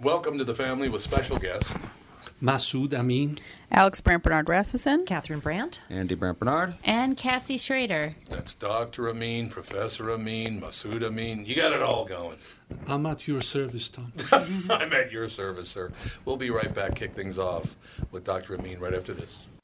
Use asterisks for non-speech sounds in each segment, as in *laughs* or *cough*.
Welcome to the family with special guest. Massoud Amin. Alex Brandt Bernard Rasmussen. Catherine Brandt. Andy Brandt Bernard. And Cassie Schrader. That's Dr. Amin, Professor Amin, Massoud Amin. You got it all going. I'm at your service, Tom. *laughs* I'm at your service, sir. We'll be right back, kick things off with Dr. Amin right after this.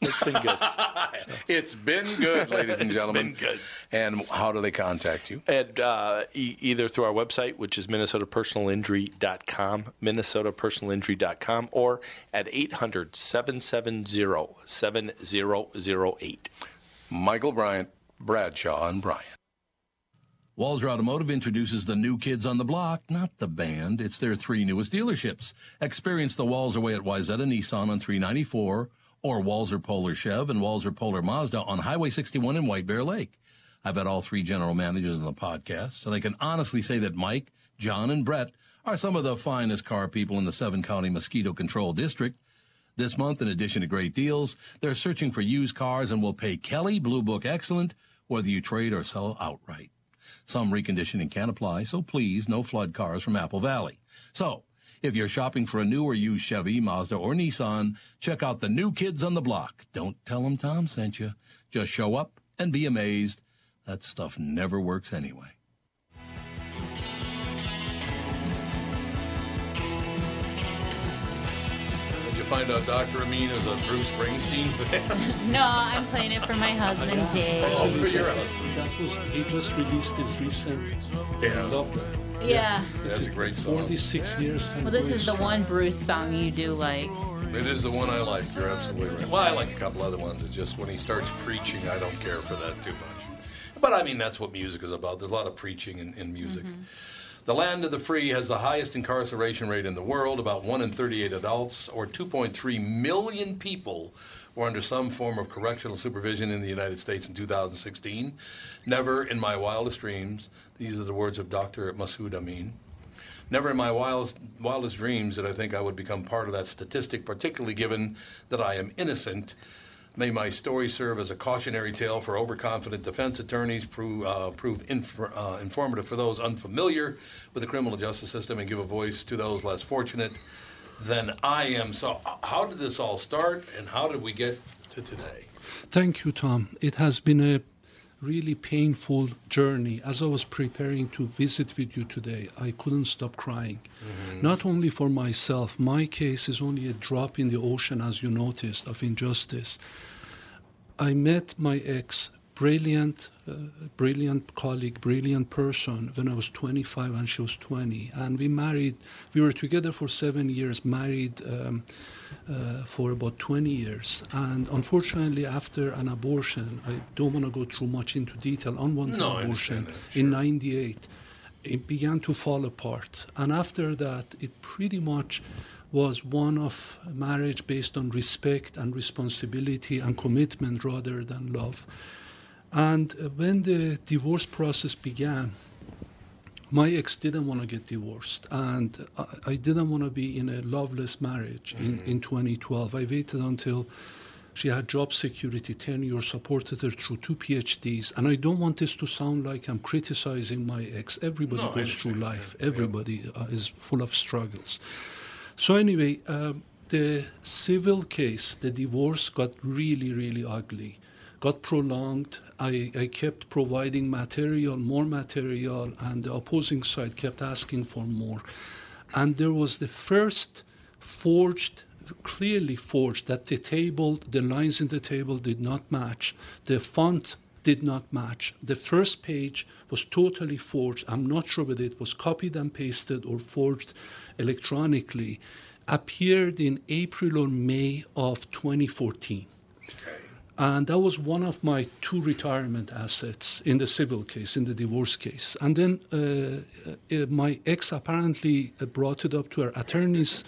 It's been good. *laughs* it's been good, ladies and *laughs* It's gentlemen. been good. And how do they contact you? And uh, e- either through our website, which is minnesotapersonalinjury.com, minnesotapersonalinjury.com, or at 800-770-7008. Michael Bryant, Bradshaw, and Bryant. Walser Automotive introduces the new kids on the block, not the band. It's their three newest dealerships. Experience the Walser way at Wayzata Nissan on 394 or Walser Polar Chev and Walser Polar Mazda on Highway 61 in White Bear Lake. I've had all three general managers on the podcast, and I can honestly say that Mike, John, and Brett are some of the finest car people in the seven county mosquito control district. This month, in addition to great deals, they're searching for used cars and will pay Kelley Blue Book Excellent whether you trade or sell outright. Some reconditioning can apply, so please no flood cars from Apple Valley. So, if you're shopping for a new or used Chevy, Mazda, or Nissan, check out the new kids on the block. Don't tell them Tom sent you. Just show up and be amazed. That stuff never works anyway. Did you find out Dr. Amin is a Bruce Springsteen fan? *laughs* No, I'm playing it for my husband, oh, Dave. oh, for your husband. That was he just released his recent. Yeah. I love that. Yeah. That's a great song. 46 years. Well, this is the one Bruce song you do like. It is the one I like. You're absolutely right. Well, I like a couple other ones. It's just when he starts preaching, I don't care for that too much. But I mean, that's what music is about. There's a lot of preaching in, in music. Mm-hmm. The land of the free has the highest incarceration rate in the world. About 1 in 38 adults, or 2.3 million people, were under some form of correctional supervision in the United States in 2016. Never in my wildest dreams, these are the words of Dr. Massoud Amin. Never in my wildest, wildest dreams did I think I would become part of that statistic, particularly given that I am innocent. May my story serve as a cautionary tale for overconfident defense attorneys, prove, uh, prove inf- uh, informative for those unfamiliar with the criminal justice system, and give a voice to those less fortunate than I am. So, how did this all start, and how did we get to today? Thank you, Tom. It has been a really painful journey. As I was preparing to visit with you today, I couldn't stop crying. Mm-hmm. Not only for myself, my case is only a drop in the ocean, as you noticed, of injustice. I met my ex, brilliant, uh, brilliant colleague, brilliant person, when I was 25 and she was 20. And we married, we were together for seven years, married um, uh, for about 20 years. And unfortunately, after an abortion, I don't want to go through much into detail, unwanted No, abortion that, in 98, it began to fall apart. And after that, it pretty much was one of marriage based on respect and responsibility and commitment rather than love. And when the divorce process began, my ex didn't want to get divorced, and I, I didn't want to be in a loveless marriage in, in 2012. I waited until she had job security, tenure, supported her through two PhDs. And I don't want this to sound like I'm criticizing my ex. Everybody No, goes through life, Yeah. everybody uh, is full of struggles. So, anyway, um, the civil case, the divorce got really, really ugly, got prolonged. I, I kept providing material, more material, and the opposing side kept asking for more. And there was the first forged, clearly forged, that the table, the lines in the table did not match. The font did not match. The first page was totally forged. I'm not sure whether it was copied and pasted or forged electronically. Appeared in April or May of 2014. And that was one of my two retirement assets in the civil case, in the divorce case. And then uh, uh, my ex apparently uh, brought it up to her attorney's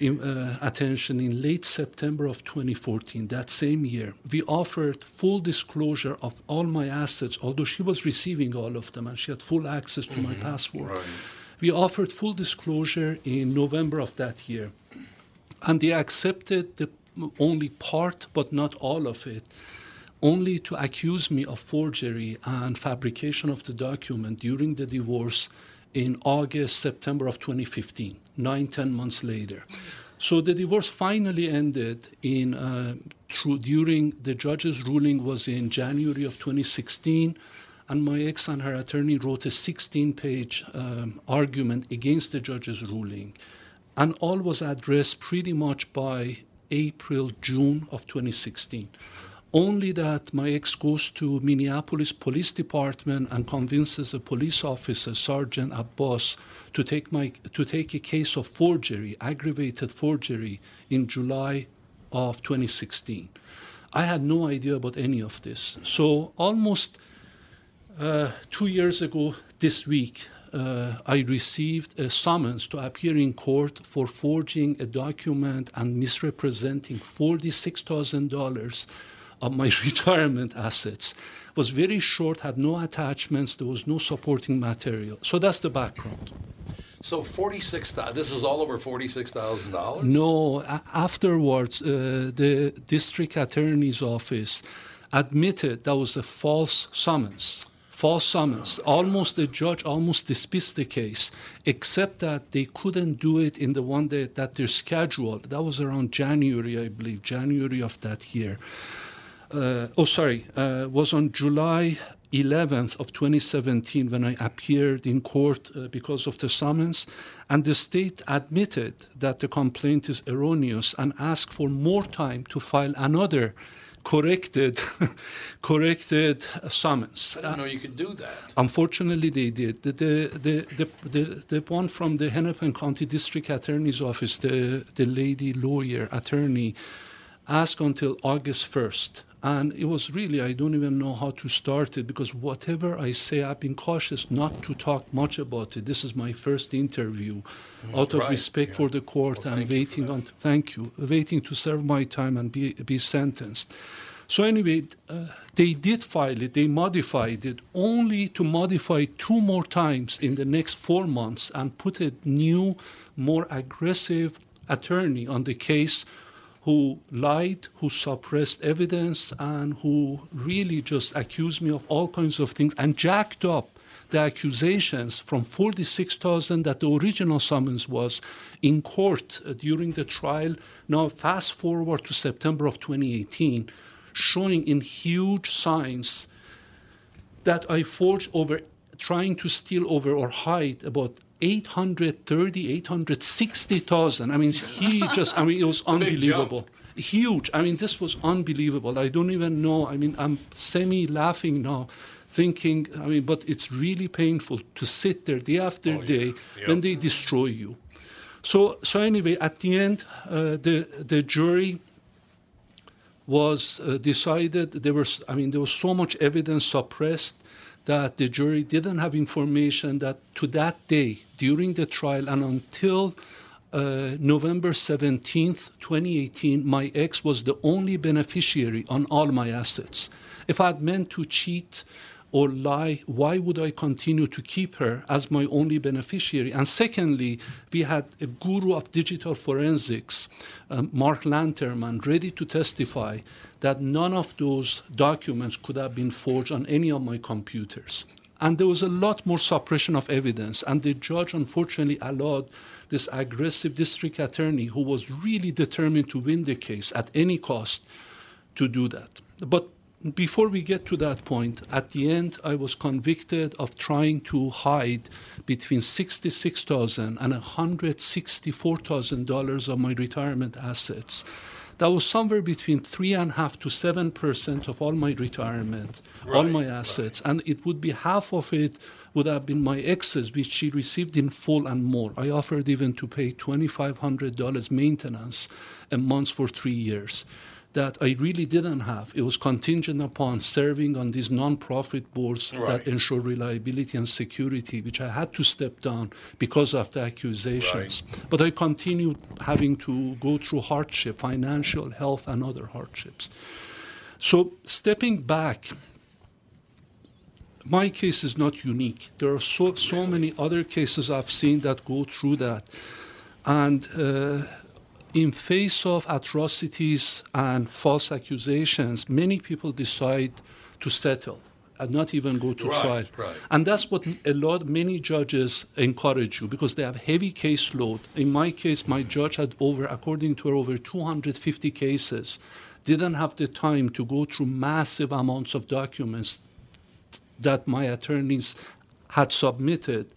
in, uh, attention in late September of 2014, that same year. We offered full disclosure of all my assets, although she was receiving all of them and she had full access to my password. Right. We offered full disclosure in November of that year and they accepted the only part but not all of it only to accuse me of forgery and fabrication of the document during the divorce in august september of 2015 nine ten months later. So the divorce finally ended in uh, through during the judge's ruling was in january of 2016 and my ex and her attorney wrote a 16 page um, argument against the judge's ruling. And all was addressed pretty much by April, June of 2016. Only that my ex goes to Minneapolis Police Department and convinces a police officer, Sergeant Abbas, to take my to take a case of forgery, aggravated forgery, in July of 2016. I had no idea about any of this. So almost uh, two years ago this week, uh, I received a summons to appear in court for forging a document and misrepresenting $46,000 of my *laughs* retirement assets. Was very short, had no attachments, there was no supporting material. So that's the background. So forty-six. This is all over forty-six thousand dollars. No, afterwards, uh, the district attorney's office admitted that was a false summons. False summons. Almost the judge almost dismissed the case, except that they couldn't do it in the one day that they're scheduled. That was around January, I believe, January of that year. Uh, oh, sorry, uh, was on July 11th of 2017 when I appeared in court uh, because of the summons, and the state admitted that the complaint is erroneous and asked for more time to file another corrected *laughs* corrected summons. I didn't know you could do that. Unfortunately, they did. The, the, the, the, the, the one from the Hennepin County District Attorney's Office, the, the lady lawyer, attorney, asked until August 1st. And it was really, I don't even know how to start it because whatever I say, I've been cautious not to talk much about it. This is my first interview out of right, respect yeah. for the court Well, and thank you for waiting on, thank you, waiting to serve my time and be, be sentenced. So anyway, uh, they did file it. They modified it only to modify two more times in the next four months and put a new, more aggressive attorney on the case who lied, who suppressed evidence, and who really just accused me of all kinds of things and jacked up the accusations from 46,000 that the original summons was in court uh, during the trial. Now, fast forward to September of 2018, showing in huge signs that I forged over, trying to steal over or hide about 830, 860,000. I mean, he just, I mean, it was *laughs* unbelievable. Huge. I mean, this was unbelievable. I don't even know. I mean, I'm semi laughing now, thinking, I mean, but it's really painful to sit there day after Oh, day Yeah. when they destroy you. So, so anyway, at the end, uh, the, the jury was uh, decided there was i mean there was so much evidence suppressed that the jury didn't have information that to that day during the trial and until uh, November 17th, 2018, my ex was the only beneficiary on all my assets. If I had meant to cheat or lie? Why would I continue to keep her as my only beneficiary? And secondly, we had a guru of digital forensics, um, Mark Lanterman, ready to testify that none of those documents could have been forged on any of my computers. And there was a lot more suppression of evidence. And the judge unfortunately allowed this aggressive district attorney, who was really determined to win the case at any cost, to do that. But before we get to that point, at the end, I was convicted of trying to hide between $66,000 and $164,000 of my retirement assets. That was somewhere between three and a half to seven percent of all my retirement, all my assets, and it would be half of it would have been my exes, which she received in full and more. I offered even to pay $2,500 maintenance a month for three years that I really didn't have. It was contingent upon serving on these non-profit boards Right. that ensure reliability and security, which I had to step down because of the accusations. But I continued having to go through hardship, financial, health, and other hardships. So stepping back, my case is not unique. There are so, so many other cases I've seen that go through that. And uh, in face of atrocities and false accusations, many people decide to settle and not even go to Right, trial. right. And that's what a lot, many judges encourage you because they have heavy caseload. In my case, my judge had over, according to her, over 250 cases. Didn't have the time to go through massive amounts of documents that my attorneys had submitted.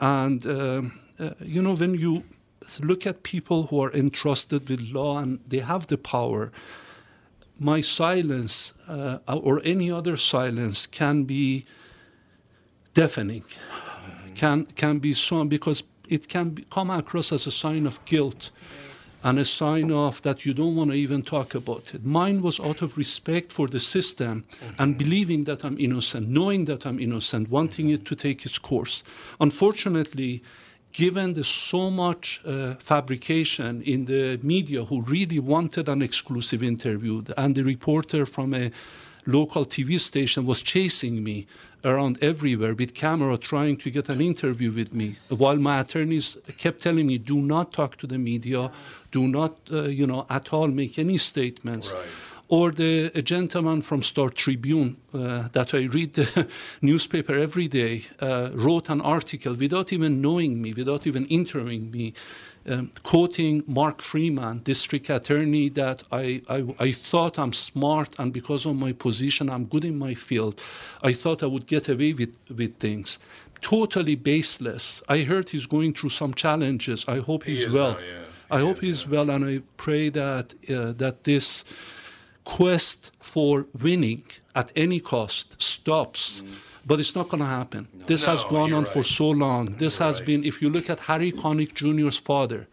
And, um, uh, you know, when you look at people who are entrusted with law and they have the power, my silence uh, or any other silence can be deafening, can, can be so, because it can be, come across as a sign of guilt and a sign of that you don't want to even talk about it. Mine was out of respect for the system and believing that I'm innocent, knowing that I'm innocent, wanting it to take its course. Unfortunately, given the so much uh, fabrication in the media who really wanted an exclusive interview, and the reporter from a local TV station was chasing me around everywhere with camera trying to get an interview with me while my attorneys kept telling me do not talk to the media do not uh, you know at all make any statements Right. Or the a gentleman from Star Tribune uh, that I read the *laughs* newspaper every day uh, wrote an article without even knowing me, without even interviewing me, um, quoting Mark Freeman, district attorney, that I, I, I thought I'm smart and because of my position, I'm good in my field. I thought I would get away with, with things. Totally baseless. I heard he's going through some challenges. I hope he's is well. now, yeah. I He hope he's yeah. well, and I pray that uh, that this quest for winning at any cost stops. But it's not going to happen. This has gone you're on for so long. This has right. been, if you look at Harry Connick Jr.'s father,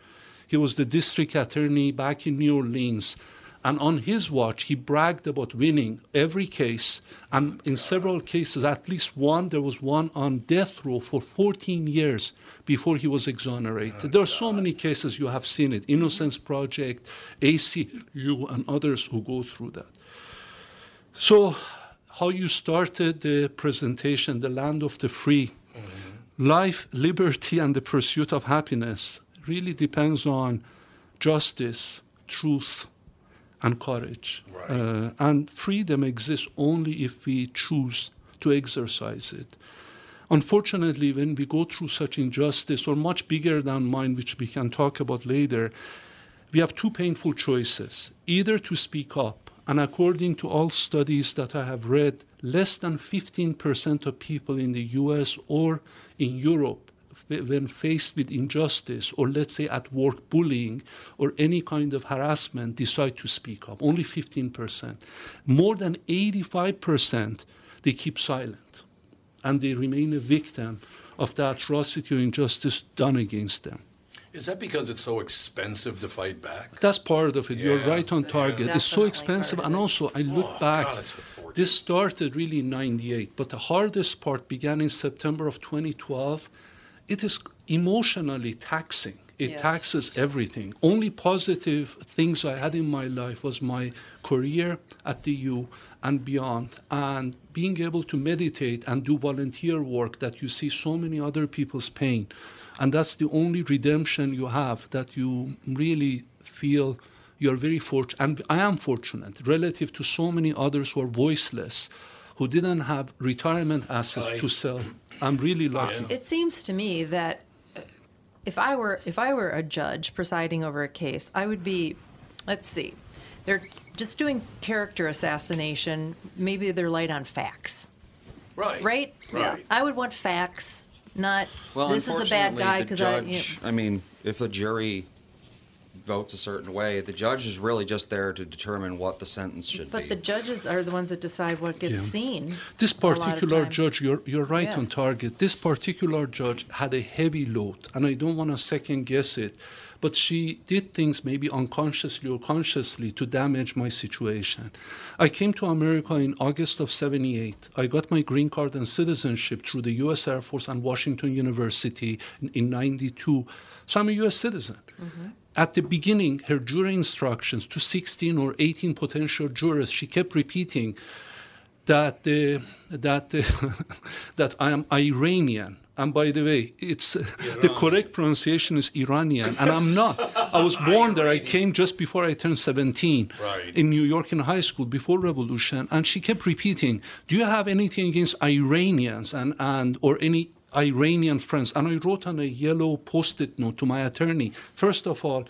he was the district attorney back in New Orleans. And on his watch, he bragged about winning every case. And in several cases, at least one, there was one on death row for 14 years before he was exonerated. Oh, there are so many cases you have seen it Innocence Project, ACU, and others who go through that. So, how you started the presentation, the land of the free, mm-hmm. life, liberty, and the pursuit of happiness really depends on justice, truth, and courage. Right. Uh, and freedom exists only if we choose to exercise it. Unfortunately, when we go through such injustice, or much bigger than mine, which we can talk about later, we have two painful choices either to speak up, and according to all studies that I have read, less than 15% of people in the US or in Europe, when faced with injustice, or let's say at work bullying or any kind of harassment, decide to speak up. Only 15%. More than 85%, they keep silent and they remain a victim of the atrocity or injustice done against them. Is that because it's so expensive to fight back? That's part of it. You're right on target. It's so expensive. And also, I look Oh, back, God, it's a fortune. this started really in 98, but the hardest part began in September of 2012. It is emotionally taxing. It Yes. taxes everything. Only positive things I had in my life was my career at the U and beyond, and being able to meditate and do volunteer work that you see so many other people's pain. And that's the only redemption you have that you really feel you're very fortunate. And I am fortunate relative to so many others who are voiceless, who didn't have retirement assets I- to sell. I'm really lucky. It seems to me that uh, if I were if I were a judge presiding over a case, I would be, let's see, they're just doing character assassination. Maybe they're light on facts, Right. right? Right. I would want facts, not Well, this is a bad unfortunately, guy the because I. judge. I mean, if the jury votes a certain way, the judge is really just there to determine what the sentence should but be. But the judges are the ones that decide what gets Yeah. seen. This a lot of particular judge, you're, you're right on target. This particular judge had a heavy load, and I don't want to second guess it, but she did things maybe unconsciously or consciously to damage my situation. I came to America in August of 78. I got my green card and citizenship through the U.S. Air Force and Washington University in, in 92. So I'm a U.S. citizen. Mm-hmm. At the beginning, her jury instructions to 16 or 18 potential jurors, she kept repeating, that uh, that uh, *laughs* that I am Iranian. And by the way, it's *laughs* the correct pronunciation is Iranian, and I'm not. I was born there. I came just before I turned 17 Right. in New York in high school before revolution, and she kept repeating, "Do you have anything against Iranians and and or any?" Iranian friends, and I wrote on a yellow post-it note to my attorney. First of all,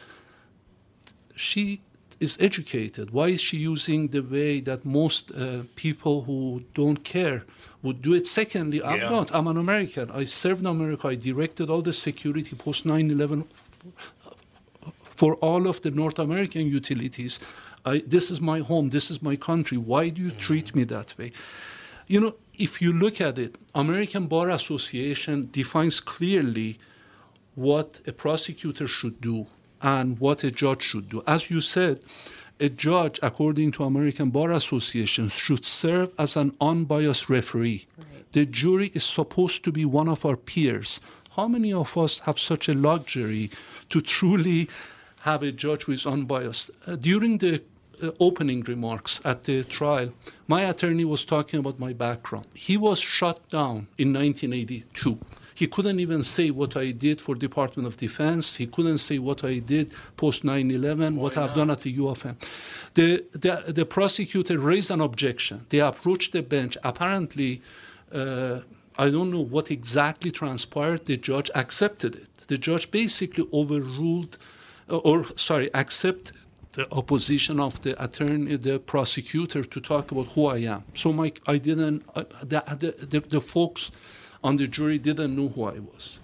she is educated. Why is she using the way that most uh, people who don't care would do it? Secondly, I'm Yeah. not. I'm an American. I served in America. I directed all the security post 9 11 for all of the North American utilities. I, this is my home. This is my country. Why do you treat me that way? You know, if you look at it, American Bar Association defines clearly what a prosecutor should do and what a judge should do. As you said, a judge, according to American Bar Association, should serve as an unbiased referee. The jury is supposed to be one of our peers. How many of us have such a luxury to truly have a judge who is unbiased? Uh, during the opening remarks at the trial, my attorney was talking about my background. He was shut down in 1982. He couldn't even say what I did for Department of Defense. He couldn't say what I did post 9/11, what I've done at the UFM. The, the the prosecutor raised an objection. They approached the bench. Apparently, uh, I don't know what exactly transpired. The judge accepted it. The judge basically overruled, uh, or sorry, accept the opposition of the attorney, the prosecutor, to talk about who I am. So, Mike, I didn't. Uh, the, the, the the folks on the jury didn't know who I was.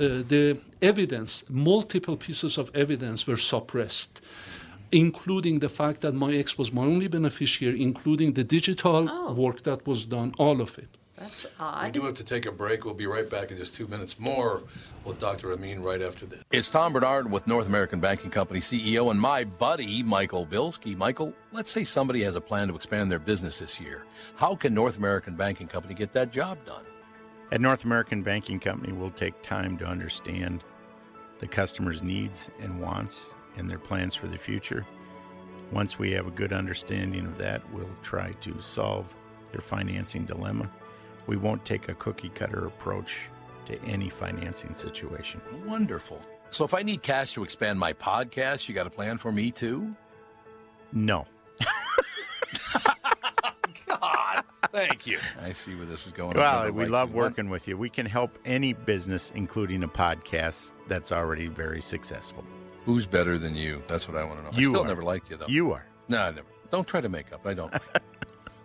Uh, the evidence, multiple pieces of evidence, were suppressed, including the fact that my ex was my only beneficiary, including the digital Oh. work that was done, all of it. That's We do have to take a break. We'll be right back in just two minutes more with Dr. Amin right after this. It's Tom Bernard with North American Banking Company CEO and my buddy, Michael Bilski. Michael, let's say somebody has a plan to expand their business this year. How can North American Banking Company get that job done? At North American Banking Company, we'll take time to understand the customer's needs and wants and their plans for the future. Once we have a good understanding of that, we'll try to solve their financing dilemma. We won't take a cookie cutter approach to any financing situation. Wonderful. So if I need cash to expand my podcast, you got a plan for me too? No. *laughs* God, thank you. I see where this is going. Well, we love working with you. We can help any business, including a podcast that's already very successful. Who's better than you? That's what I want to know. You I still are. never liked you though. You are. No, I never. Don't try to make up. I don't. *laughs*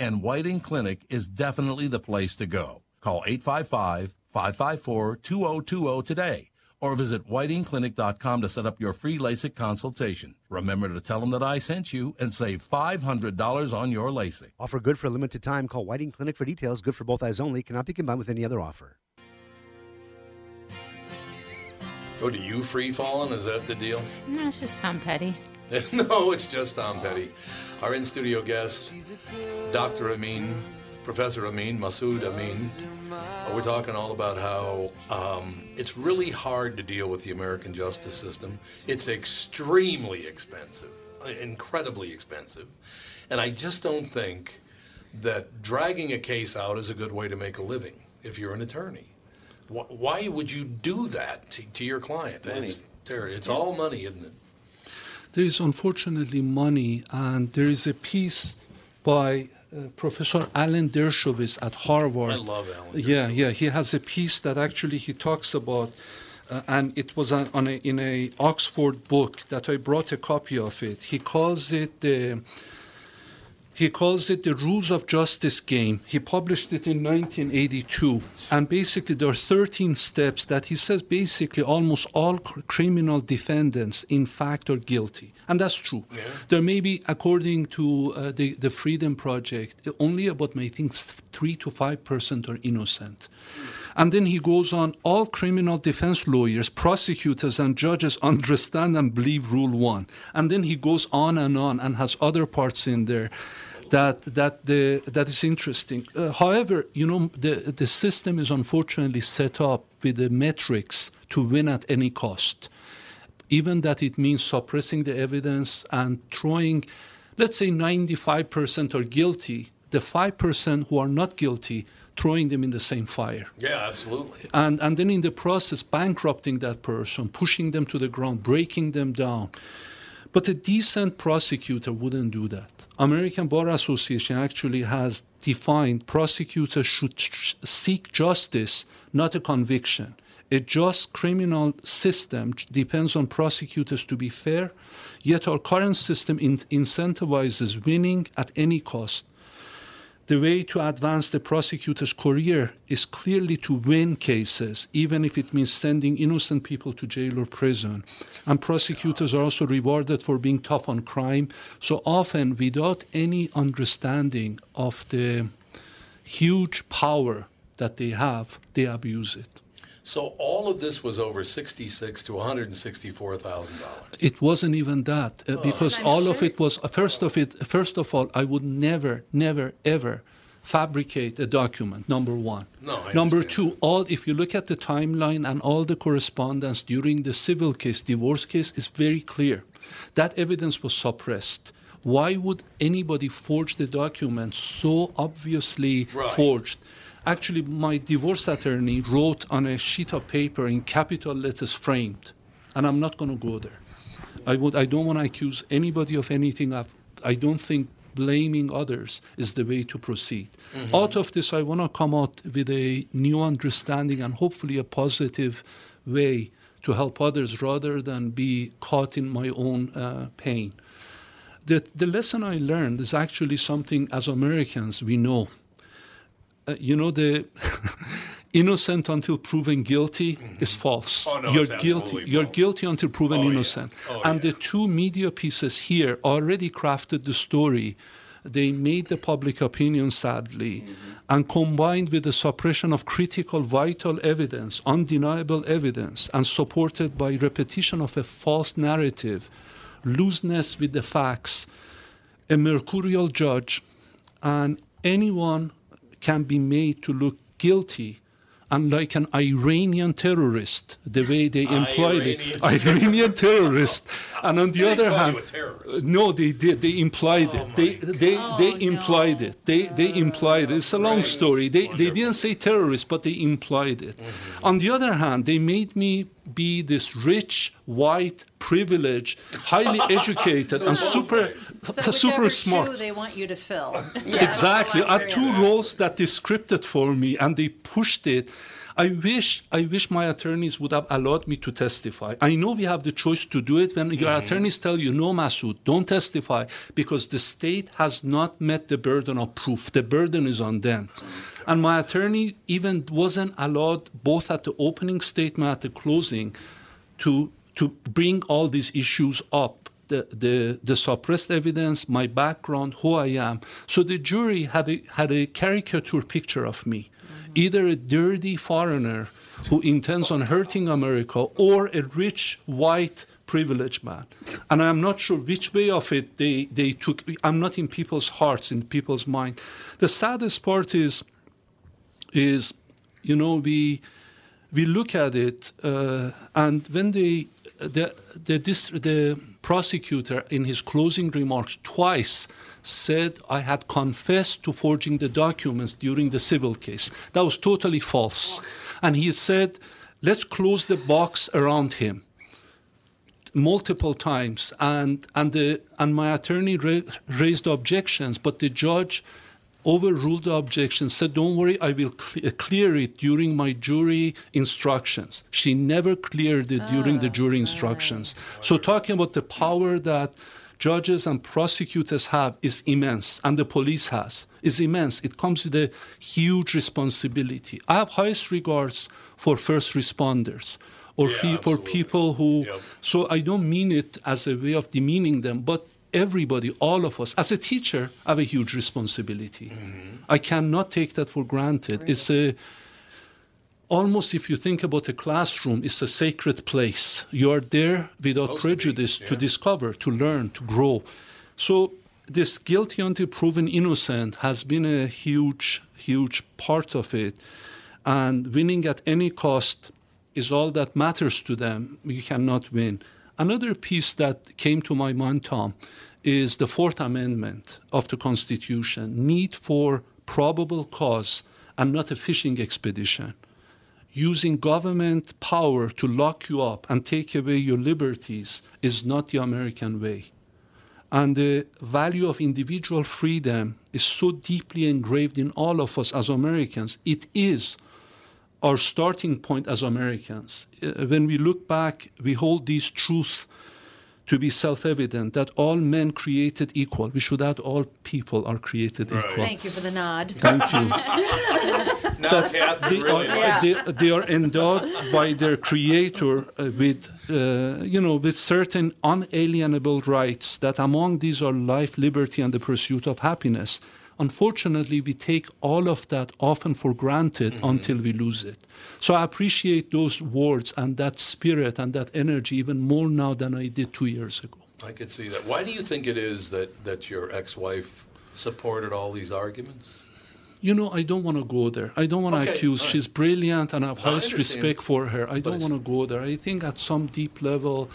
And Whiting Clinic is definitely the place to go. Call 855 554 2020 today or visit whitingclinic.com to set up your free LASIK consultation. Remember to tell them that I sent you and save $500 on your LASIK. Offer good for a limited time. Call Whiting Clinic for details. Good for both eyes only. Cannot be combined with any other offer. Oh, do you free falling? Is that the deal? No, it's just Tom Petty. *laughs* no, it's just Tom Petty. Our in studio guest, Dr. Amin, Professor Amin, Massoud Amin. Uh, We're talking all about how um, it's really hard to deal with the American justice system. It's extremely expensive, uh, incredibly expensive. And I just don't think that dragging a case out is a good way to make a living if you're an attorney. Why would you do that to, to your client? It's, ter- it's all money, isn't it? There is unfortunately money, and there is a piece by uh, Professor Alan Dershowitz at Harvard. I love Alan Yeah, yeah, he has a piece that actually he talks about, uh, and it was on, on a, in a Oxford book that I brought a copy of it. He calls it the he calls it the Rules of Justice game. He published it in 1982. And basically, there are 13 steps that he says basically almost all cr- criminal defendants, in fact, are guilty. And that's true. There may be, according to uh, the, the Freedom Project, only about, I think, 3 to 5% are innocent. And then he goes on all criminal defense lawyers, prosecutors, and judges understand and believe Rule 1. And then he goes on and on and has other parts in there that that the that is interesting. Uh, however, you know the the system is unfortunately set up with the metrics to win at any cost. Even that it means suppressing the evidence and throwing, let's say, 95% are guilty. The 5% who are not guilty, throwing them in the same fire Yeah, absolutely. and and then in the process bankrupting that person, pushing them to the ground, breaking them down. But a decent prosecutor wouldn't do that. American Bar Association actually has defined prosecutors should seek justice, not a conviction. A just criminal system depends on prosecutors to be fair, yet our current system in- incentivizes winning at any cost. The way to advance the prosecutor's career is clearly to win cases, even if it means sending innocent people to jail or prison. And prosecutors are also rewarded for being tough on crime. So often, without any understanding of the huge power that they have, they abuse it. So all of this was over sixty-six to one hundred and sixty-four thousand dollars. It wasn't even that uh, because all of it was uh, first of it. First of all, I would never, never, ever fabricate a document. Number one. No, I number two, all if you look at the timeline and all the correspondence during the civil case, divorce case, is very clear. That evidence was suppressed. Why would anybody forge the document so obviously Right. forged? Actually, my divorce attorney wrote on a sheet of paper in capital letters framed, and I'm not going to go there. I would. I don't want to accuse anybody of anything. I've, I don't think blaming others is the way to proceed. Out of this, I want to come out with a new understanding and hopefully a positive way to help others rather than be caught in my own uh, pain. The, the lesson I learned is actually something as Americans we know. Uh, you know, the *laughs* innocent until proven guilty is false. Oh, no, you're guilty. You're false. guilty until proven Oh, yeah. innocent. Oh, and yeah. the two media pieces here already crafted the story. They made the public opinion, sadly, Mm-hmm. and combined with the suppression of critical, vital evidence, undeniable evidence, and supported by repetition of a false narrative, looseness with the facts, a mercurial judge, and anyone can be made to look guilty and like an Iranian terrorist, the way they implied it. Iranian terrorist. And on the They other hand, no, they did. They implied Oh, it. They they they implied it. They they implied it. It's a long story. They they didn't say terrorist, but they implied it. Mm-hmm. On the other hand, they made me be this rich, white, privileged, highly *laughs* educated, and super, So super smart. they want you to fill. *laughs* Exactly. I had two roles that they scripted for me and they pushed it. I wish I wish my attorneys would have allowed me to testify. I know we have the choice to do it when your mm-hmm. attorneys tell you no Massoud, don't testify because the state has not met the burden of proof. The burden is on them. And my attorney even wasn't allowed both at the opening statement at the closing to to bring all these issues up the, the, the suppressed evidence, my background, who I am. So the jury had a, had a caricature picture of me, either a dirty foreigner who intends on hurting America or a rich white privileged man. And I'm not sure which way of it they, they took. I'm not in people's hearts, in people's mind. The saddest part is, is you know, we, we look at it, uh, and when they, the, the, the prosecutor in his closing remarks twice said I had confessed to forging the documents during the civil case. That was totally false. And he said, let's close the box around him multiple times and and the and my attorney ra- raised objections but the judge overruled the objection, said don't worry i will cl- uh, clear it during my jury instructions. She never cleared it during the jury oh, instructions. so talking about the power that judges and prosecutors have is immense and the police has is immense. It comes with a huge responsibility. I have highest regards for first responders or fe- for people who so i don't mean it as a way of demeaning them but everybody all of us as a teacher have a huge responsibility. Mm-hmm. I cannot take that for granted. It's a almost if you think about a classroom it's a sacred place. You are there without Supposed to be, prejudice to, yeah. discover to learn to grow. So this guilty until proven innocent has been a huge huge part of it. And winning at any cost is all that matters to them. You cannot win another piece that came to my mind tom is the fourth amendment of the constitution need for probable cause and not a fishing expedition using government power to lock you up and take away your liberties is not the American way. And the value of individual freedom is so deeply engraved in all of us as Americans. It is our starting point as Americans. Uh, When we look back, we hold these truths to be self evident that all men created equal. We should add all people are created equal. Thank you for the nod. Thank you *laughs* Now, Catherine, they really. are, they, they are endowed by their creator uh, with uh, you know with certain unalienable rights that among these are life liberty and the pursuit of happiness unfortunately we take all of that often for granted mm-hmm. until we lose it so i appreciate those words and that spirit and that energy even more now than i did two years ago I could see that. Why do you think it is that, that your ex-wife supported all these arguments? You know, I don't want to go there. I don't want to Okay, accuse. right. She's brilliant, and I have No, highest respect for her. I But don't want to go there. I think at some deep level,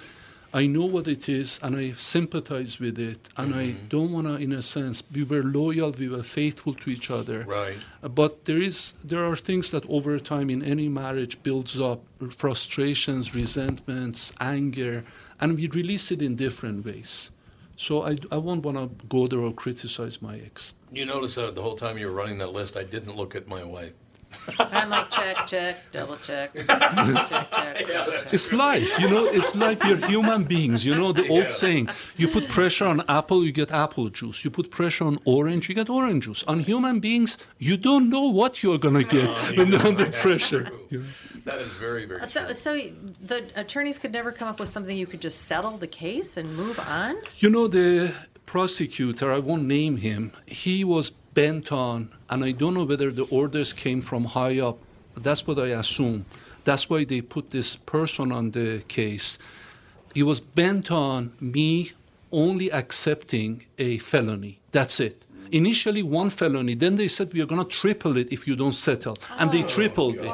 I know what it is, and I sympathize with it. And I Mm-hmm. don't want to, in a sense, we were loyal, we were faithful to each other. Right. But there is, there are things that over time in any marriage builds up frustrations, resentments, anger, and we release it in different ways. So I, I won't want to go there or criticize my ex. You notice that the whole time you were running that list, I didn't look at my wife. I'm like, check, check, double check. *laughs* check, check, check. It's life, you know. It's life. You're human beings, you know. The old saying: you put pressure on apple, you get apple juice. You put pressure on orange, you get orange juice. On human beings, you don't know what you're gonna oh, get when they're under pressure. you. That is very, very So, so the attorneys could never come up with something you could just settle the case and move on? You know, the prosecutor, I won't name him, he was bent on, and I don't know whether the orders came from high up. That's what I assume. That's why they put this person on the case. He was bent on me only accepting a felony. That's it. Initially, one felony. Then they said, we are going to triple it if you don't settle. And they oh, tripled it.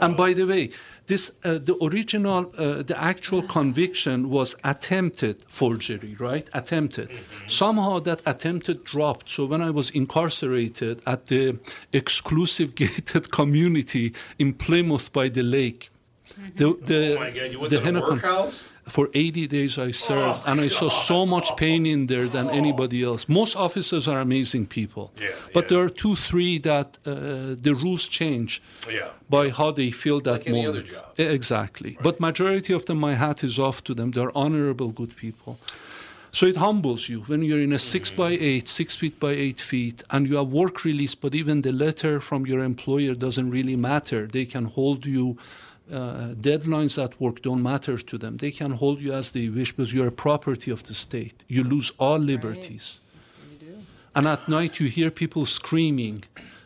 And by the way, this uh, the original, uh, the actual conviction was attempted forgery, right? Attempted. Somehow that attempted dropped. So when I was incarcerated at the exclusive *laughs* gated community in Plymouth by the lake, The, the, oh my God! You went the to the workhouse. For 80 days I served, Oh, and I saw so much pain in there than anybody else. Most officers are amazing people, Yeah, but there are two, three that uh, the rules change Yeah. by how they feel that Like any other moment. job. Exactly. But majority of them, my hat is off to them. They're honorable, good people. So it humbles you when you're in a six by eight, six feet by eight feet, and you have work release, but even the letter from your employer doesn't really matter. They can hold you. Uh, deadlines at work don't matter to them. They can hold you as they wish because you're a property of the state. You lose all liberties. And at night you hear people screaming,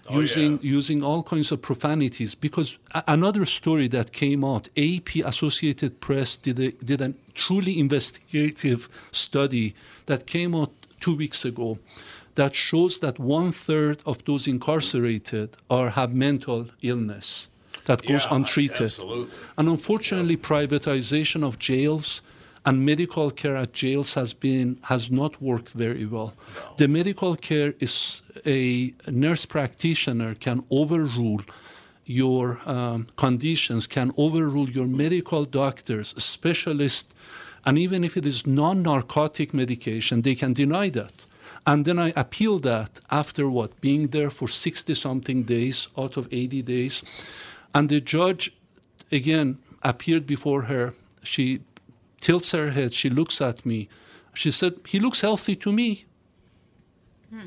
Oh, using using all kinds of profanities. Because a- another story that came out, AP Associated Press did a, did a truly investigative study that came out two weeks ago that shows that one third of those incarcerated are have mental illness that goes Yeah, untreated. absolutely. And unfortunately, privatization of jails and medical care at jails has been has not worked very well. The medical care is a nurse practitioner can overrule your um, conditions, can overrule your medical doctors, specialists, and even if it is non-narcotic medication, they can deny that. And then I appeal that after what being there for 60 something days out of 80 days. And the judge, again, appeared before her. She tilts her head. She looks at me. She said, He looks healthy to me. Hmm.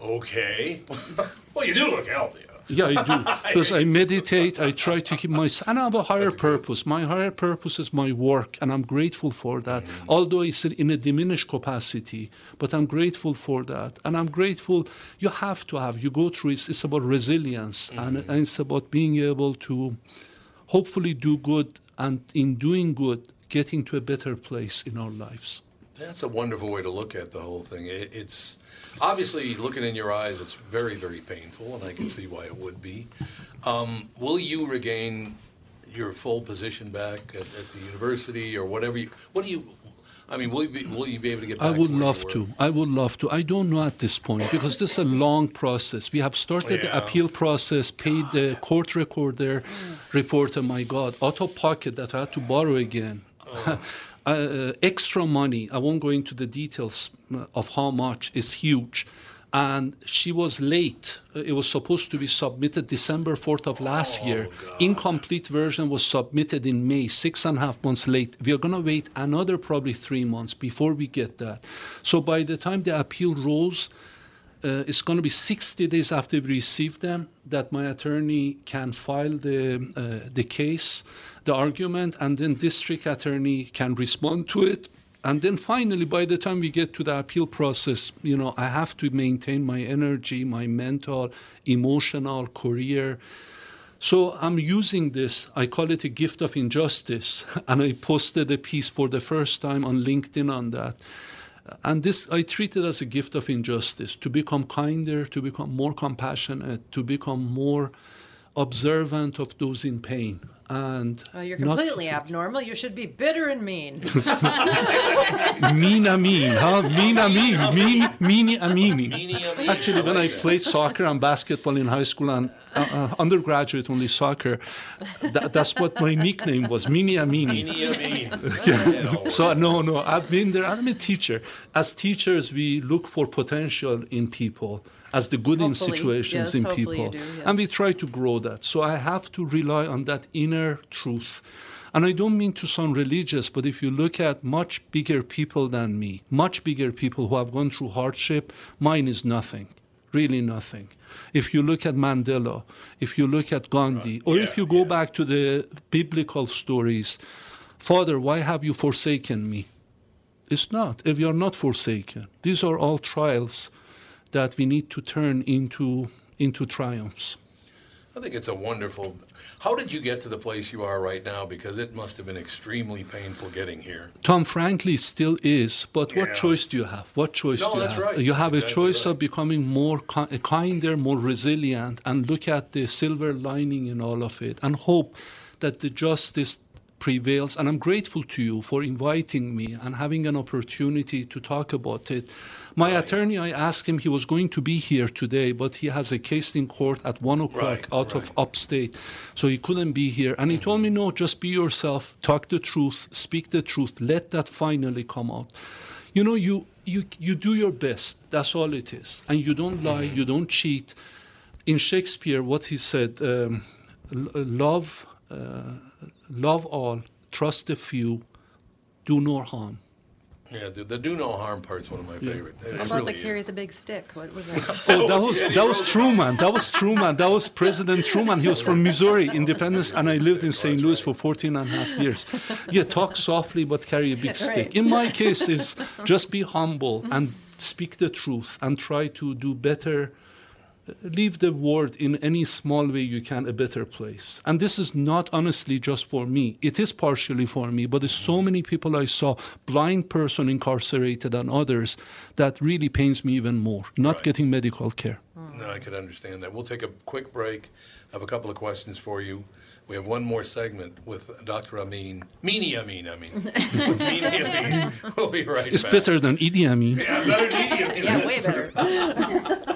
Okay. *laughs* well, you do look healthy. Yeah, I do. *laughs* Because I meditate, I try to keep my, and I have a higher purpose. My higher purpose is my work, and I'm grateful for that. Mm-hmm. Although I it's in a diminished capacity, but I'm grateful for that. And I'm grateful, you have to have, you go through, it's, it's about resilience, and, mm-hmm. and it's about being able to hopefully do good, and in doing good, getting to a better place in our lives. That's a wonderful way to look at the whole thing. It, it's obviously looking in your eyes. It's very, very painful, and I can see why it would be. Um, will you regain your full position back at, at the university or whatever? You, what do you? I mean, will you be, will you be able to get? Back I would to love to. I would love to. I don't know at this point because this is a long process. We have started the appeal process, paid the court recorder, reporter. My God, out of pocket that I had to borrow again. *laughs* uh, extra money. I won't go into the details uh, of how much. Is huge. And she was late. Uh, It was supposed to be submitted December 4th of last year. Incomplete version was submitted in May, six and a half months late. We are going to wait another probably three months before we get that. So by the time the appeal rolls, uh, it's going to be 60 days after we receive them that my attorney can file the uh, the case, the argument, and then district attorney can respond to it. And then finally, by the time we get to the appeal process, you know, I have to maintain my energy, my mental, emotional, career. So I'm using this. I call it a gift of injustice, *laughs* and I posted a piece for the first time on LinkedIn on that. And this I treat it as a gift of injustice to become kinder, to become more compassionate, to become more observant of those in pain. And Oh, you're not completely abnormal. You should be bitter and mean. *laughs* mean a mean, huh? Mean a mean, mean meanie a meanie. Meanie a meanie. Actually, when I played soccer and basketball in high school and uh, uh, undergraduate only soccer, tha- that's what my nickname was, meanie a meanie. Meanie a mean. *laughs* So no, no, I've been there. I'm a teacher. As teachers, we look for potential in people, as the good in situations yes, in people, do, and we try to grow that. So I have to rely on that inner truth. And I don't mean to sound religious, but if you look at much bigger people than me, much bigger people who have gone through hardship, mine is nothing, really nothing. If you look at Mandela, if you look at Gandhi, or if you go back to the biblical stories, Father, why have you forsaken me? It's not. If you are not forsaken, these are all trials that we need to turn into into triumphs. I think it's a wonderful. How did you get to the place you are right now? Because it must have been extremely painful getting here. Tom, frankly, still is. But Yeah. what choice do you have? What choice No, do you that's have? right. You That's have exactly a choice right. of becoming more ki- kinder, more resilient, and look at the silver lining in all of it, and hope that the justice prevails. And I'm grateful to you for inviting me and having an opportunity to talk about it. My attorney, I asked him, he was going to be here today, but he has a case in court at one o'clock Right, out of upstate, so he couldn't be here. And he told me, no, just be yourself, talk the truth, speak the truth, let that finally come out. You know, you you you do your best. That's all it is, and you don't lie, you don't cheat. In Shakespeare, what he said, um, love, uh, love all, trust the few, do no harm. Yeah, the, the do no harm part's one of my Yeah. favorite. It How about really the is. carry the big stick? What was *laughs* that? Oh, that was that was Truman. That was Truman. That was President Truman. He was from Missouri, *laughs* Independence, and I lived in St. Louis for 14 and a half years. Yeah, talk softly but carry a big stick. In my case, is just be humble and speak the truth and try to do better. Leave the world in any small way you can a better place. And this is not honestly just for me. It is partially for me, but there's so many people I saw, blind person incarcerated and others, that really pains me even more. Not getting medical care. No, I could understand that. We'll take a quick break. I have a couple of questions for you. We have one more segment with Dr. Amin. Meanie Amin, I mean. *laughs* with Meanie Amin. We'll be right It's back. better than Idi Amin. Yeah, better than Idi Amin. yeah, way better. *laughs*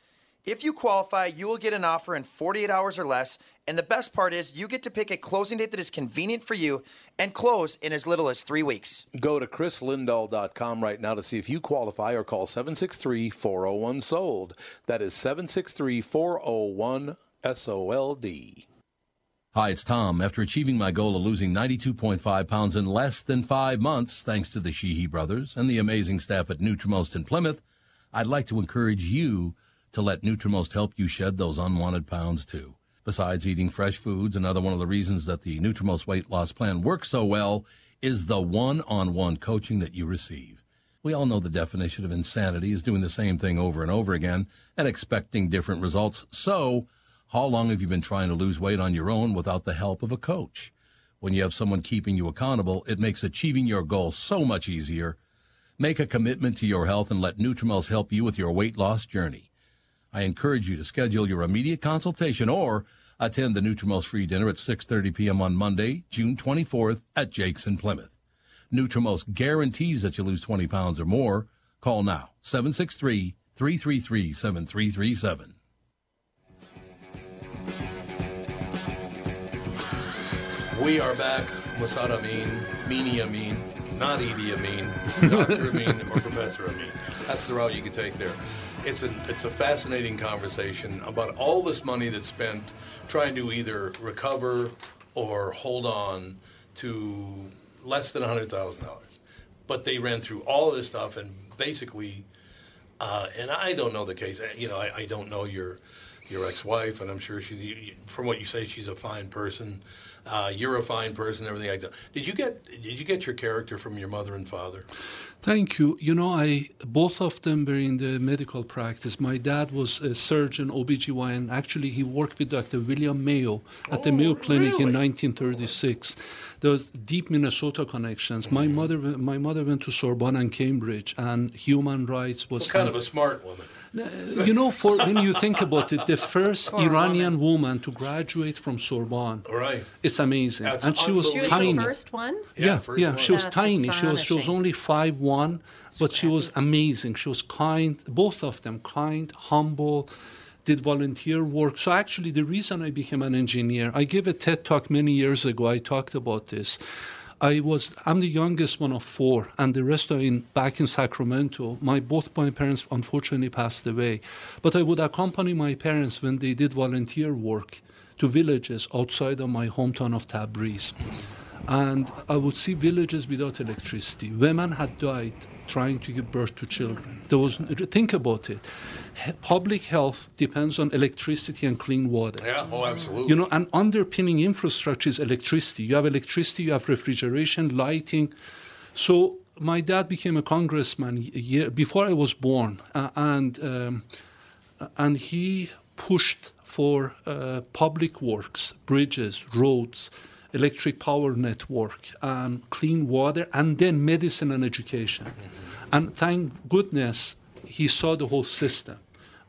If you qualify, you will get an offer in 48 hours or less, and the best part is you get to pick a closing date that is convenient for you and close in as little as three weeks. Go to chrislindahl.com right now to see if you qualify or call 763 401 SOLD. That is 763 401 SOLD. Hi, it's Tom. After achieving my goal of losing 92.5 pounds in less than five months, thanks to the Sheehy brothers and the amazing staff at Nutrimost in Plymouth, I'd like to encourage you to let Nutrimost help you shed those unwanted pounds too. Besides eating fresh foods, another one of the reasons that the Nutrimost weight loss plan works so well is the one-on-one coaching that you receive. We all know the definition of insanity is doing the same thing over and over again and expecting different results. So, how long have you been trying to lose weight on your own without the help of a coach? When you have someone keeping you accountable, it makes achieving your goal so much easier. Make a commitment to your health and let Nutrimost help you with your weight loss journey. I encourage you to schedule your immediate consultation or attend the Nutrimost free dinner at 6:30 p.m. on Monday, June 24th at Jake's in Plymouth. Nutrimost guarantees that you lose 20 pounds or more. Call now 763-333-7337. We are back. Massoud Amin, Meanie Amin, not Idi Amin, Dr. Amin, or Professor Amin. That's the route you can take there. It's a, it's a fascinating conversation about all this money that's spent trying to either recover or hold on to less than $100,000. But they ran through all this stuff and basically, uh, and I don't know the case. You know, I, I don't know your your ex-wife, and I'm sure she's from what you say, she's a fine person. Uh, you're a fine person, everything like that. Did you get did you get your character from your mother and father? Thank you. You know, I both of them were in the medical practice. My dad was a surgeon, OBGYN. Actually, he worked with Dr. William Mayo at the Mayo Clinic in 1936. Those deep Minnesota connections. My mother, my mother went to Sorbonne and Cambridge, and human rights was Well, kind of a smart woman. *laughs* you know, for when you think about it, the first Iranian woman to graduate from Sorbonne. Right. It's amazing, That's and she was She was tiny. the first one? Yeah, yeah, first one. she was That's tiny. She was she was only five one, but she was amazing. She was kind. Both of them kind, humble. Did volunteer work. So actually, the reason I became an engineer, I gave a TED talk many years ago. I talked about this. I was I'm the youngest one of four, and the rest are in back in Sacramento. My both my parents unfortunately passed away, but I would accompany my parents when they did volunteer work to villages outside of my hometown of Tabriz. And I would see villages without electricity. Women had died trying to give birth to children. There was think about it. Public health depends on electricity and clean water. Yeah, oh, absolutely. You know, and underpinning infrastructure is electricity. You have electricity, you have refrigeration, lighting. So my dad became a congressman a year before I was born, uh, and um, and he pushed for uh, public works, bridges, roads, electric power network, and clean water, and then medicine and education. Mm-hmm. And thank goodness he saw the whole system.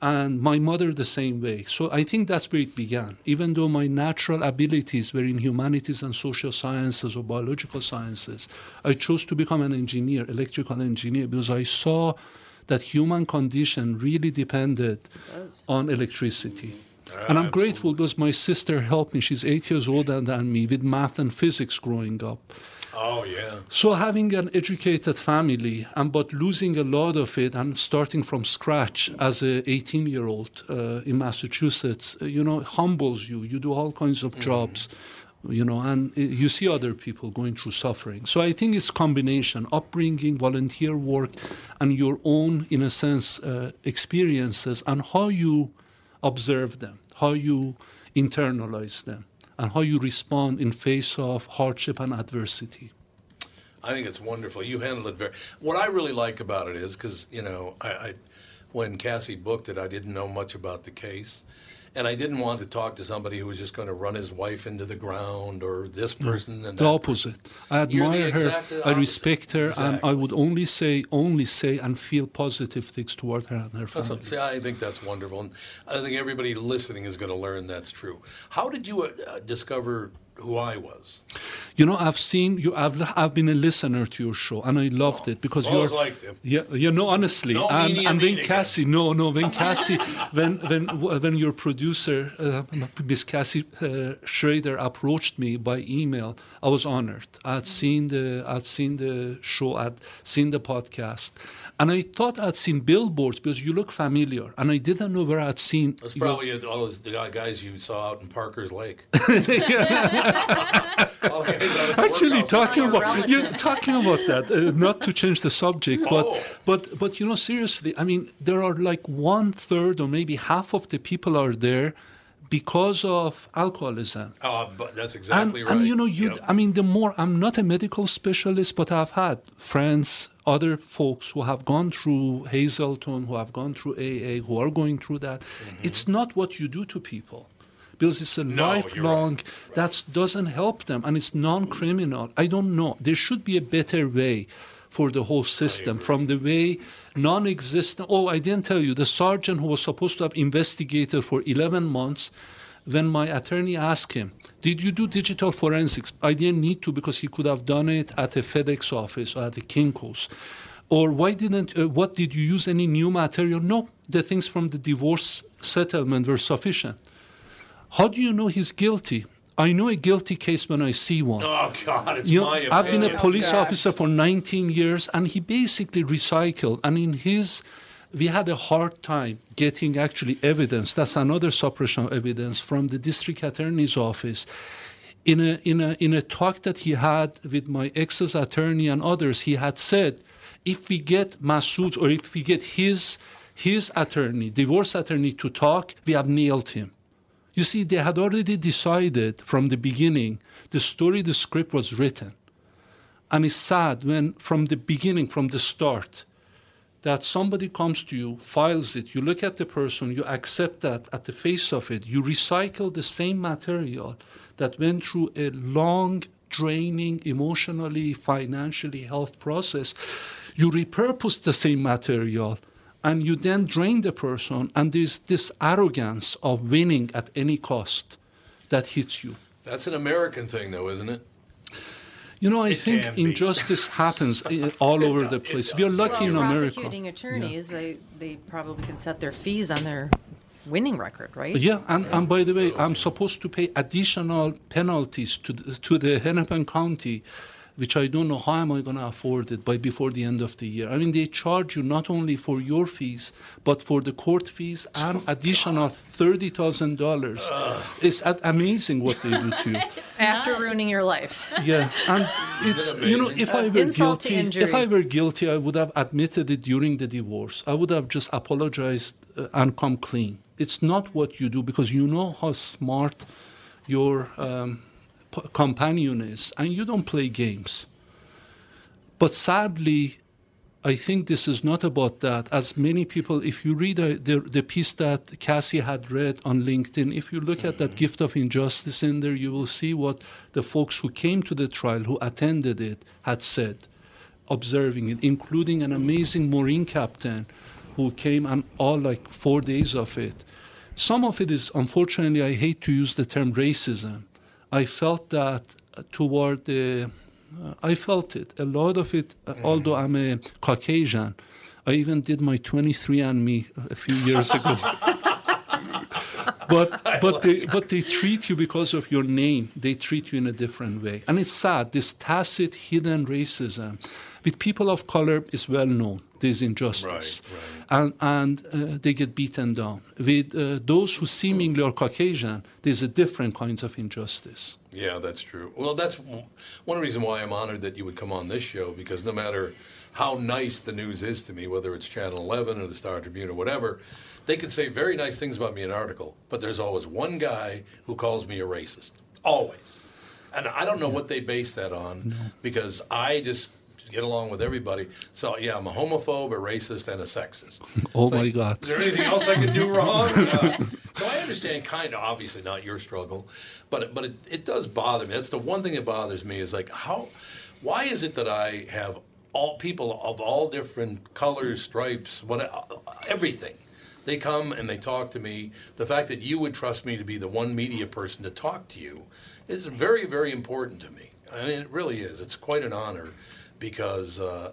And my mother the same way. So I think that's where it began. Even though my natural abilities were in humanities and social sciences or biological sciences, I chose to become an engineer, electrical engineer, because I saw that human condition really depended on electricity. And I'm grateful because my sister helped me. She's eight years older than me with math and physics growing up. Oh, yeah. So having an educated family, and but losing a lot of it, and starting from scratch as a 18 year old uh, in Massachusetts, uh, you know, humbles you. You do all kinds of jobs, you know, and uh, you see other people going through suffering. So I think it's combination: upbringing, volunteer work, and your own, in a sense, uh, experiences, and how you observe them, how you internalize them, and how you respond in face of hardship and adversity. I think it's wonderful. You handled it very. What I really like about it is because you know, I, I when Cassie booked it, I didn't know much about the case, and I didn't want to talk to somebody who was just going to run his wife into the ground or this person and the opposite. I admire her. exact I respect her, and I would only say, only say, and feel positive things toward her and her family. see, I think that's wonderful, and I think everybody listening is going to learn that's true. How did you uh, discover who I was? You know, I've seen you. I've I've been a listener to your show, and I loved it because you're. liked him. Yeah, you know, honestly, No and, and when Cassie, no, no, when Cassie, *laughs* when when when your producer, uh, Miss Cassie uh, Schrader, approached me by email, I was honored. I'd seen the I'd seen the show, I'd seen the podcast, and I thought I'd seen billboards because you look familiar, and I didn't know where I'd seen. That's your- probably all those the guys you saw out in Parker's Lake. *laughs* Actually, talking about you talking about that, uh, not to change the subject, but Oh. but but you know, seriously, I mean, there are like one third or maybe half of the people are there because of alcoholism. Oh, but that's And, right. and you know, you Yep. I mean, the more I'm not a medical specialist, but I've had friends, other folks who have gone through Hazelden, who have gone through AA, who are going through that. Mm-hmm. It's not what you do to people. Because it's a No, you're right. lifelong that doesn't help them and it's non-criminal. I don't know. There should be a better way for the whole system from the way non-existent. Oh, I didn't tell you. The sergeant who was supposed to have investigated for 11 months, when my attorney asked him, "Did you do digital forensics?" I didn't need to because he could have done it at a FedEx office or at a Kinko's. Or why didn't? Uh, what did you use any new material? No, the things from the divorce settlement were sufficient. How do you know he's guilty? I know a guilty case when I see one. Oh God, it's You know, my I've been a opinion. police officer for 19 years, and he basically recycled. And in his, we had a hard time getting actually evidence. That's another suppression of evidence from the district attorney's office. In a in a in a talk that he had with my ex's attorney and others, he had said, if we get Massoud or if we get his his attorney, divorce attorney, to talk, we have nailed him. You see, they had already decided from the beginning the story, the script was written. And it's sad when, from the beginning, from the start, that somebody comes to you, files it, you look at the person, you accept that at the face of it, you recycle the same material that went through a long, draining, emotionally, financially health process. You repurpose the same material and you then drain the person, and there's this arrogance of winning at any cost that hits you. That's an American thing, though, isn't it? You know, I It think injustice *laughs* happens all over the place. We're lucky in well, America. prosecuting attorneys, they, they probably can set their fees on their winning record, right? Yeah, and, and by the way, I'm supposed to pay additional penalties to the, to the Hennepin County which I don't know how am I going to afford it by before the end of the year. I mean, they charge you not only for your fees, but for the court fees and additional thirty thousand dollars. It's amazing what they do to you. *laughs* After ruining your life. Yeah, and it's you know if I were Insult guilty, if I were guilty, I would have admitted it during the divorce. I would have just apologized uh, and come clean. It's not what you do because you know how smart your um, p- companion is, and you don't play games. But sadly, I think this is not about that. As many people, if you read uh, the, the piece that Cassie had read on LinkedIn, if you look at that gift of injustice in there, you will see what the folks who came to the trial, who attended it, had said, observing it, including an amazing Marine captain who came and all like four days of it. Some of it is, unfortunately, I hate to use the term racism. I felt that toward the uh, I felt it. A lot of it, uh, although I'm a Caucasian, I even did my 23andMe a few years ago. *laughs* but but they but they treat you because of your name. They treat you in a different way, and it's sad. This tacit, hidden racism with people of color is well known. There's injustice, and and uh, they get beaten down. With uh, those who seemingly are Caucasian, there's a different kinds of injustice. Yeah, that's true. Well, that's one reason why I'm honored that you would come on this show because no matter how nice the news is to me, whether it's Channel 11 or the Star Tribune or whatever, they can say very nice things about me in an article, but there's always one guy who calls me a racist. Always. And I don't know what they base that on because I just get along with everybody. So, yeah, I'm a homophobe, a racist, and a sexist. *laughs* Oh my God! Is there anything else I can do wrong? *laughs* Yeah. So I understand, kind of, obviously not your struggle, but it, but it, it does bother me. That's the one thing that bothers me is like how, why is it that I have all people of all different colors, stripes, what uh, everything. They come and they talk to me. The fact that you would trust me to be the one media person to talk to you is very, very important to me. I And it really is. It's quite an honor because uh,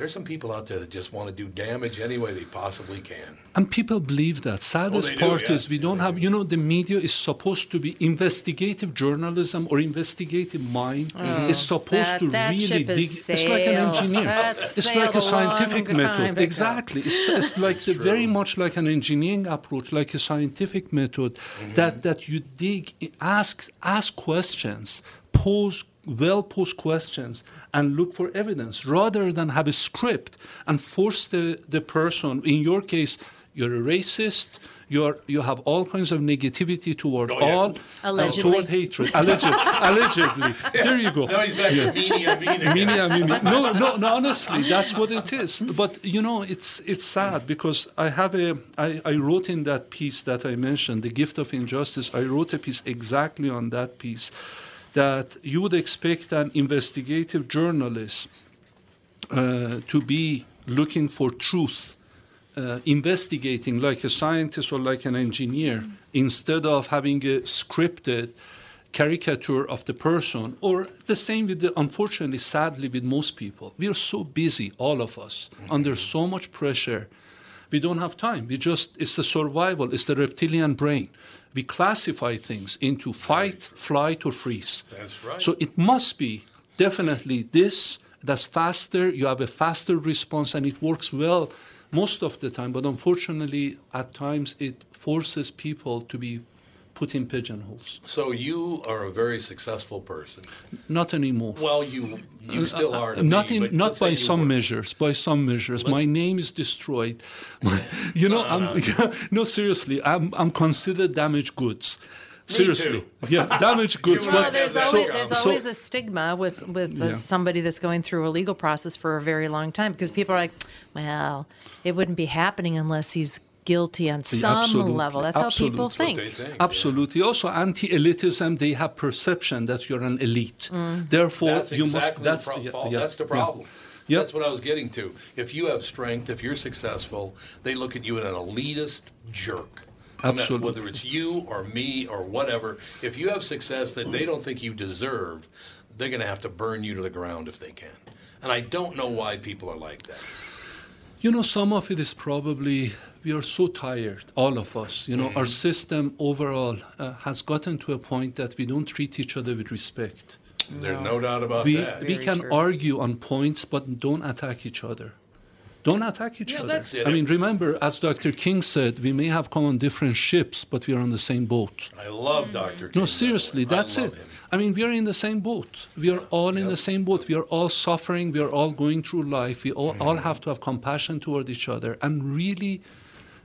are some people out there that just want to do damage any way they possibly can. And people believe that. Saddest Oh, they do, part yeah. is we don't have, you know, the media is supposed to be investigative journalism or investigative mind. Oh, is supposed that- to that really dig. It's like an engineer. That's it's like a a scientific time method. ago. Exactly. It's, it's *laughs* like the, very much like an engineering approach, like a scientific method Mm-hmm. that, that you dig, ask, ask questions, pose well posed questions and look for evidence rather than have a script and force the, the person in your case you're a racist you're you have all kinds of negativity toward Oh, yeah. all uh, toward hatred allegedly *laughs* allegedly there you go Now he's back to media, media. Media, media. No, no, no. Honestly, that's what it is. But you know, it's it's sad because I have a. I, I wrote in that piece that I mentioned, the gift of injustice. I wrote a piece exactly on that piece, that you would expect an investigative journalist uh, to be looking for truth, uh, investigating like a scientist or like an engineer, instead of having a scripted caricature of the person, or the same with the, unfortunately, sadly, with most people. We are so busy, all of us, under so much pressure. We don't have time. We just, it's the survival, it's the reptilian brain. We classify things into fight, flight, or freeze. That's right. So it must be definitely this that's faster, you have a faster response, and it works well most of the time. But unfortunately, at times, it forces people to be put in pigeonholes. So you are a very successful person. Not anymore. Well, you you still are. Not me, in, not by some were. measures. By some measures, my Let's- name is destroyed. *laughs* you know, I'm, *laughs* no, seriously, I'm I'm considered damaged goods. Seriously, yeah, damaged *laughs* goods. Well, but- there's so- always, there's so- a stigma with with uh, Yeah. somebody that's going through a legal process for a very long time because people are like, well, it wouldn't be happening unless he's guilty on Yeah, some absolutely, level. That's how people think. Absolutely. Also, anti-elitism. They have perception that you're an elite. Mm. Therefore, That's you exactly must. That's the pro- yeah, fault. yeah, that's the problem. Yeah. That's what I was getting to. If you have strength, if you're successful, they look at you as an elitist jerk. No matter- Absolutely. Whether it's you or me or whatever, if you have success that they don't think you deserve, they're going to have to burn you to the ground if they can. And I don't know why people are like that. You know, some of it is probably we are so tired, all of us. You know, our mm. system overall uh, has gotten to a point that we don't treat each other with respect. There's no doubt about we, that. We can argue on points, but don't attack each other. Don't attack each Yeah, other. that's it. I mean, remember, as Dr. King said, we may have come on different ships, but we are on the same boat. I love mm. Dr. King. No, seriously, that's it. I mean, we are in the same boat. We are all in the same boat. We are all suffering. We are all going through life. We all, all mm. have to have compassion toward each other and really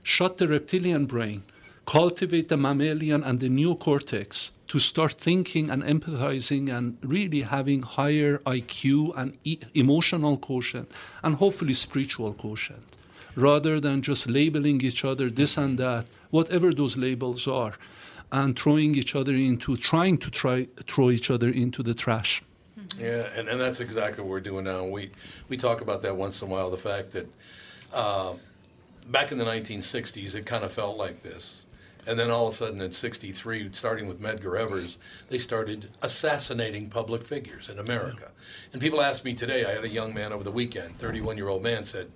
shut the reptilian brain, cultivate the mammalian and the neocortex to start thinking and empathizing and really having higher IQ and e- emotional quotient and hopefully spiritual quotient rather than just labeling each other this and that, whatever those labels are, and throwing each other into, trying to try throw each other into the trash. Yeah, and, and that's exactly what we're doing now. We we talk about that once in a while. The fact that uh, back in the 1960s, it kind of felt like this, and then all of a sudden in '63, starting with Medgar Evers, they started assassinating public figures in America. And people ask me today. I had a young man over the weekend, 31 year old man, said,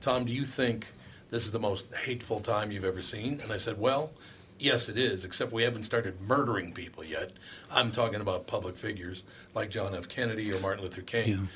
"Tom, do you think this is the most hateful time you've ever seen?" And I said, "Well." Yes, it is, except we haven't started murdering people yet. I'm talking about public figures like John F. Kennedy or Martin Luther King.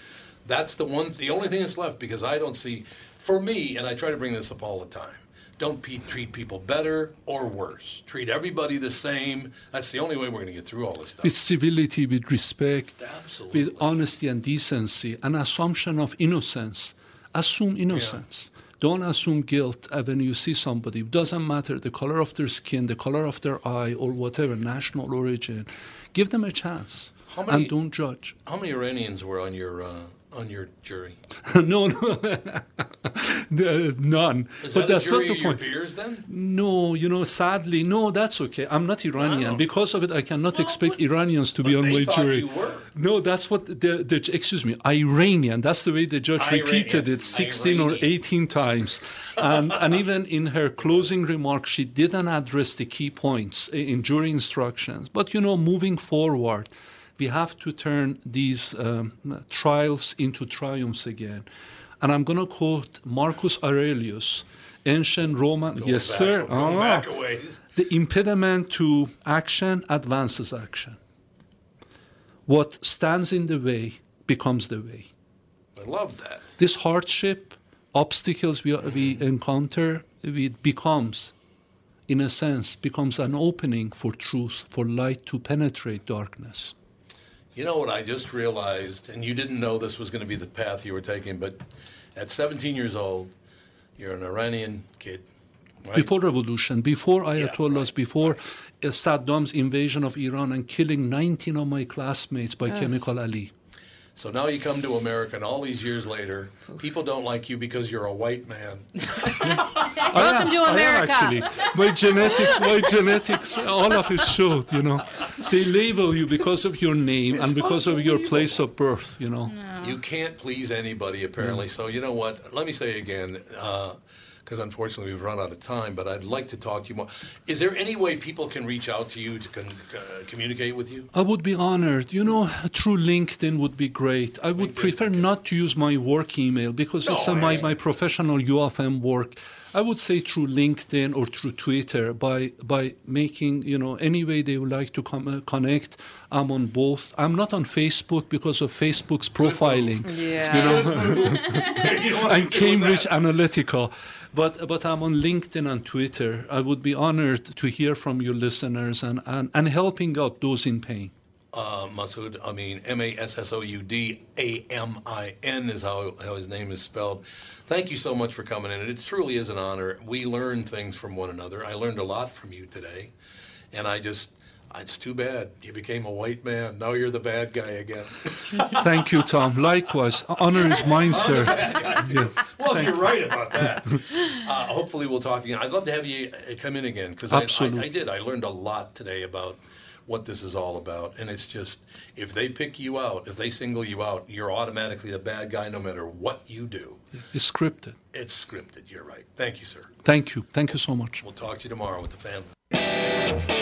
That's the one, the only thing that's left because I don't see, for me, and I try to bring this up all the time. Don't pe- treat people better or worse. Treat everybody the same. That's the only way we're going to get through all this stuff. With civility, with respect, Absolutely. with honesty and decency, an assumption of innocence. Assume innocence. Don't assume guilt when you see somebody. It doesn't matter the color of their skin, the color of their eye, or whatever, national origin. Give them a chance. How many- and don't judge. How many Iranians were on your uh, on your jury? *laughs* no, no, *laughs* none. Is but that that's not the point. peers then? No, you know, sadly, no, that's okay. I'm not Iranian. Because of it, I cannot expect Iranians to be on my jury. you were. No, that's what the, the excuse me, Iranian. That's the way the judge Iranian. repeated it 16 or 18 times. And, and *laughs* even in her closing remarks, she didn't address the key points in jury instructions. But, you know, moving forward, we have to turn these um, trials into triumphs again. And I'm going to quote Marcus Aurelius, ancient Roman. yes, back- sir. going Ah. back a ways. The impediment to action advances action. What stands in the way becomes the way. I love that. This hardship, obstacles we, we encounter, it becomes, in a sense, becomes an opening for truth, for light to penetrate darkness. You know what I just realized, and you didn't know this was going to be the path you were taking, but at 17 years old, you're an Iranian kid. Right? Before revolution, before Ayatollahs, before uh, Saddam's invasion of Iran and killing 19 of my classmates by Ugh. Chemical Ali. So now you come to America, and all these years later, people don't like you because you're a white man. *laughs* Welcome to America. actually, my genetics, my genetics, all of it showed. You know, they label you because of your name and because of your place of birth. You know. You can't please anybody, apparently. Mm. So you know what? Let me say again, uh, because unfortunately we've run out of time. But I'd like to talk to you more. Is there any way people can reach out to you to con- uh, communicate with you? I would be honored. You know, through LinkedIn would be great. I would prefer not to use my work email because it's uh, my, my professional U of M work. I would say through LinkedIn or through Twitter by by making you know any way they would like to com- uh, connect. I'm on both. I'm not on Facebook because of Facebook's profiling. Yeah. You know, *laughs* and Cambridge Analytica. But but I'm on LinkedIn and Twitter. I would be honored to hear from your listeners and, and, and helping out those in pain. Uh, Massoud, I mean M A S S O U D A M I N is how, how his name is spelled. Thank you so much for coming in. It truly is an honor. We learn things from one another. I learned a lot from you today, and I just. It's too bad you became a white man. Now you're the bad guy again. *laughs* Thank you, Tom. Likewise, honor is mine, sir. Yeah. Well, Thank- you're right about that. *laughs* uh, hopefully, we'll talk again. I'd love to have you uh, come in again because I, I, Absolutely. I did. I learned a lot today about what this is all about. And it's just if they pick you out, if they single you out, you're automatically the bad guy no matter what you do. It's scripted. It's scripted. You're right. Thank you, sir. Thank you. Thank you so much. We'll talk to you tomorrow with the family.